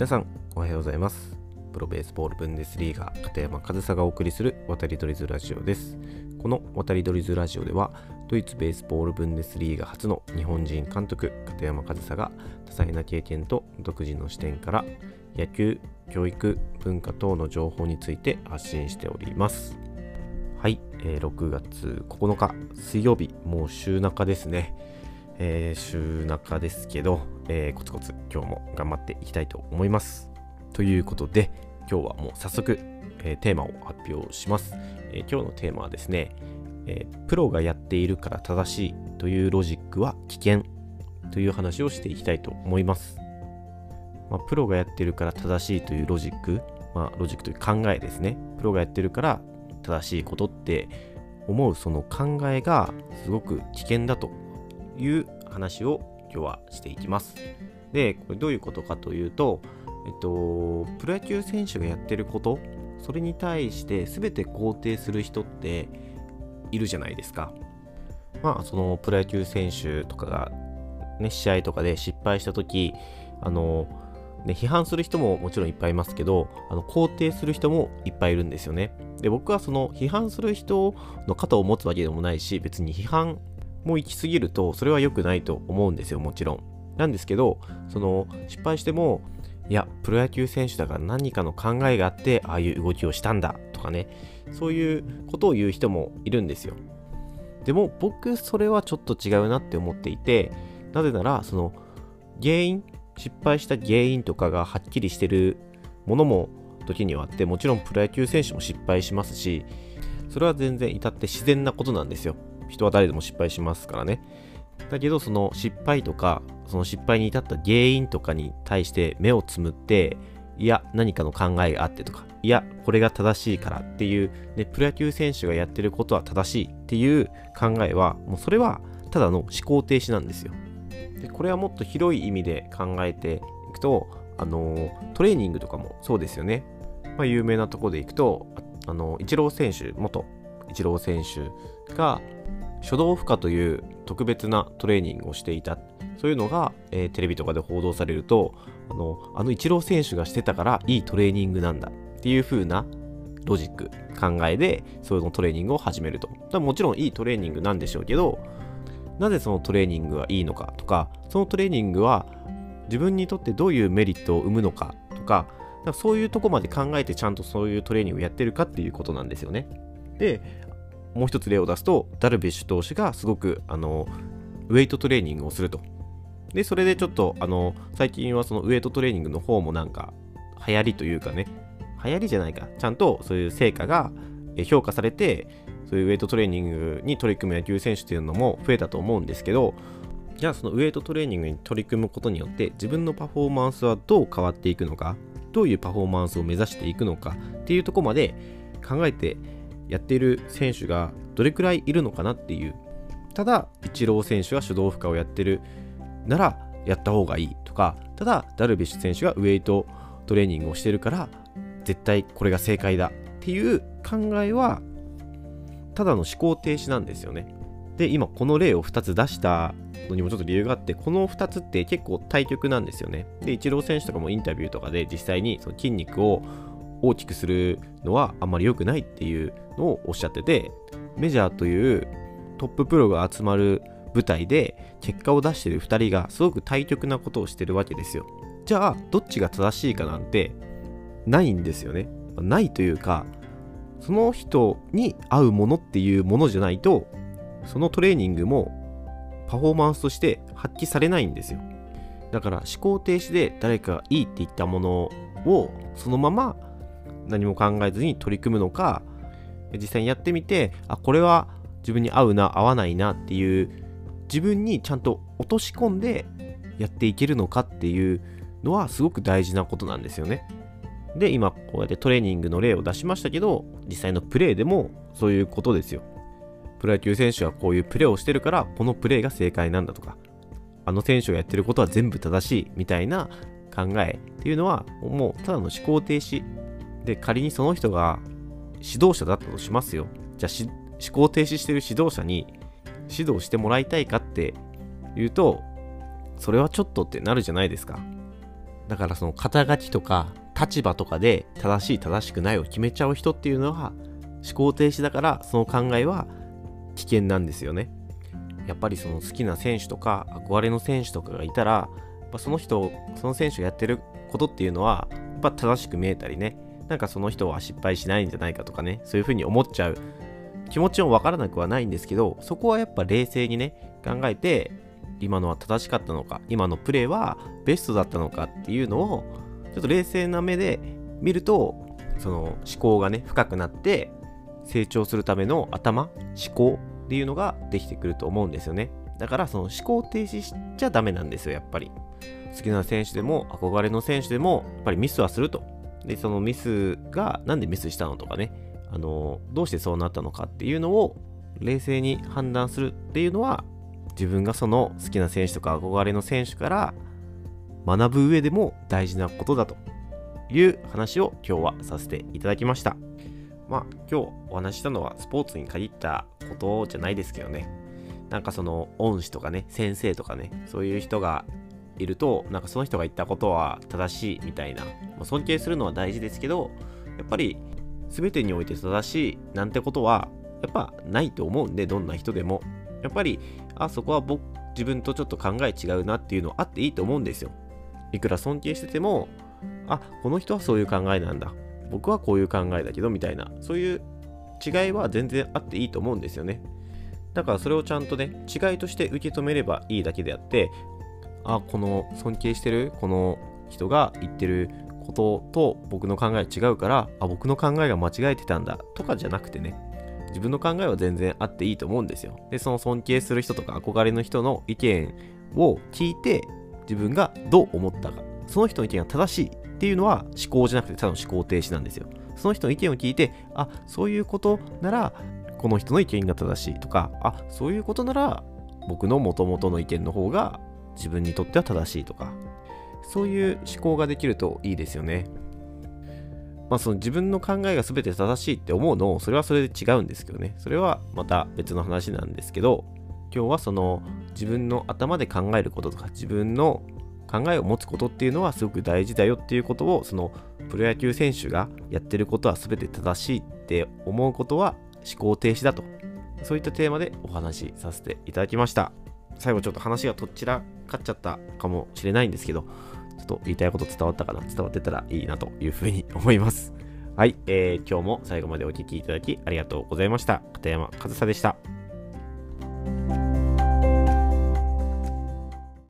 皆さんおはようございます。プロベースボールブンデスリーガ片山和沙がお送りする渡り鳥ズラジオです。この渡り鳥ズラジオではドイツベースボールブンデスリーガ初の日本人監督片山和沙が多彩な経験と独自の視点から野球教育文化等の情報について発信しております。はい、えー、6月9日水曜日もう週中ですね。えー、週中ですけど、えー、コツコツ今日も頑張っていきたいと思います。ということで、今日はもう早速、えー、テーマを発表します、え今日のテーマはですね、えプロがやっているから正しいというロジックは危険という話をしていきたいと思います。まあ、プロがやってるから正しいというロジック、まあ、ロジックという考えですね。プロがやってるから正しいことって思うその考えがすごく危険だという話を今日はしていきます。で、これどういうことかというと、えっと、プロ野球選手がやってること、それに対して全て肯定する人っているじゃないですか。まあ、そのプロ野球選手とかが、ね、試合とかで失敗した時あの、ね、批判する人ももちろんいっぱいいますけど、あの肯定する人もいっぱいいるんですよね。で、僕はその批判する人の肩を持つわけでもないし、別に批判もう行き過ぎるとそれは良くないと思うんですよもちろん。なんですけどその失敗してもいやプロ野球選手だから何かの考えがあってああいう動きをしたんだとかね。そういうことを言う人もいるんですよ。でも僕それはちょっと違うなって思っていてなぜならその原因失敗した原因とかがはっきりしてるものも時にはあってもちろんプロ野球選手も失敗しますしそれは全然至って自然なことなんですよ。人は誰でも失敗しますからね。だけどその失敗とかその失敗に至った原因とかに対して目をつむっていや何かの考えがあってとかいやこれが正しいからっていう、ね、プロ野球選手がやってることは正しいっていう考えはもうそれはただの思考停止なんですよ。でこれはもっと広い意味で考えていくとあのトレーニングとかもそうですよね。まあ、有名なところでいくとあのイチロー選手元イチロー選手が初動負荷という特別なトレーニングをしていたそういうのが、えー、テレビとかで報道されるとあのあのイチロー選手がしてたからいいトレーニングなんだっていう風なロジック考えでそういうトレーニングを始めるともちろんいいトレーニングなんでしょうけどなぜそのトレーニングがいいのかとかそのトレーニングは自分にとってどういうメリットを生むのかとかそういうとこまで考えてちゃんとそういうトレーニングをやってるかっていうことなんですよね。で、もう一つ例を出すと、ダルビッシュ投手がすごく、あの、ウェイトトレーニングをすると。で、それでちょっと、あの、最近はそのウェイトトレーニングの方もなんか、流行りというかね、流行りじゃないか、ちゃんとそういう成果が評価されて、そういうウェイトトレーニングに取り組む野球選手っていうのも増えたと思うんですけど、じゃあそのウェイトトレーニングに取り組むことによって自分のパフォーマンスはどう変わっていくのか、どういうパフォーマンスを目指していくのかっていうとこまで考えてやっている選手がどれくらいいるのかなっていう。ただイチロー選手が手動負荷をやってるならやった方がいいとかただダルビッシュ選手がウェイトトレーニングをしてるから絶対これが正解だっていう考えはただの思考停止なんですよね。で今この例を2つ出したのにもちょっと理由があってこの2つって結構対極なんですよね。でイチロー選手とかもインタビューとかで実際にその筋肉を大きくするのはあんまり良くないっていうのをおっしゃっててメジャーというトッププロが集まる舞台で結果を出してる2人がすごく対極なことをしてるわけですよ。じゃあどっちが正しいかなんてないんですよね。ないというかその人に合うものっていうものじゃないとそのトレーニングもパフォーマンスとして発揮されないんですよ。だから思考停止で誰かがいいって言ったものをそのまま何も考えずに取り組むのか実際にやってみてあこれは自分に合うな合わないなっていう自分にちゃんと落とし込んでやっていけるのかっていうのはすごく大事なことなんですよね。で今こうやってトレーニングの例を出しましたけど実際のプレーでもそういうことですよ。プロ野球選手はこういうプレーをしてるからこのプレーが正解なんだとかあの選手がやってることは全部正しいみたいな考えっていうのはもうただの思考停止で、仮にその人が指導者だったとしますよ。じゃあ、思考停止してる指導者に指導してもらいたいかっていうと、それはちょっとってなるじゃないですか。だからその肩書きとか立場とかで正しい正しくないを決めちゃう人っていうのは思考停止だからその考えは危険なんですよね。やっぱりその好きな選手とか憧れの選手とかがいたらその人その選手がやってることっていうのはやっぱ正しく見えたりねなんかその人は失敗しないんじゃないかとかねそういうふうに思っちゃう気持ちもわからなくはないんですけどそこはやっぱ冷静にね考えて今のは正しかったのか今のプレーはベストだったのかっていうのをちょっと冷静な目で見るとその思考がね深くなって成長するための頭思考っていうのができてくると思うんですよね。だからその思考停止しちゃダメなんですよやっぱり。好きな選手でも憧れの選手でもやっぱりミスはすると。でそのミスがなんでミスしたのとかねあのどうしてそうなったのかっていうのを冷静に判断するっていうのは自分がその好きな選手とか憧れの選手から学ぶ上でも大事なことだという話を今日はさせていただきました。まあ今日お話ししたのはスポーツに限ったことじゃないですけどね。なんかその恩師とかね、先生とかね、そういう人がいると、なんかその人が言ったことは正しいみたいな、まあ、尊敬するのは大事ですけど、やっぱり全てにおいて正しいなんてことはやっぱないと思うんで、どんな人でも。やっぱり、あ、そこは僕、自分とちょっと考え違うなっていうのあっていいと思うんですよ。いくら尊敬してても、あ、この人はそういう考えなんだ。僕はこういう考えだけど、みたいな、そういう違いは全然あっていいと思うんですよね。だからそれをちゃんとね、違いとして受け止めればいいだけであって、あ、この尊敬してるこの人が言ってることと僕の考え違うから、あ、僕の考えが間違えてたんだとかじゃなくてね、自分の考えは全然あっていいと思うんですよ。で、その尊敬する人とか憧れの人の意見を聞いて、自分がどう思ったか、その人の意見が正しいっていうのは思考じゃなくてただの思考停止なんですよ。その人の意見を聞いて、あ、そういうことなら、この人の意見が正しいとか、あ、そういうことなら、僕の元々の意見の方が自分にとっては正しいとか、そういう思考ができるといいですよね。まあ、その自分の考えが全て正しいって思うのそれはそれで違うんですけどね。それはまた別の話なんですけど、今日はその自分の頭で考えることとか、自分の考えを持つことっていうのはすごく大事だよっていうことを、そのプロ野球選手がやってることは全て正しいって思うことは思考停止だと。そういったテーマでお話しさせていただきました。最後ちょっと話がとっちらかっちゃったかもしれないんですけど、ちょっと言いたいこと伝わったかな？伝わってたらいいなというふうに思います。はい、えー、今日も最後までお聴きいただきありがとうございました。片山和沙でした。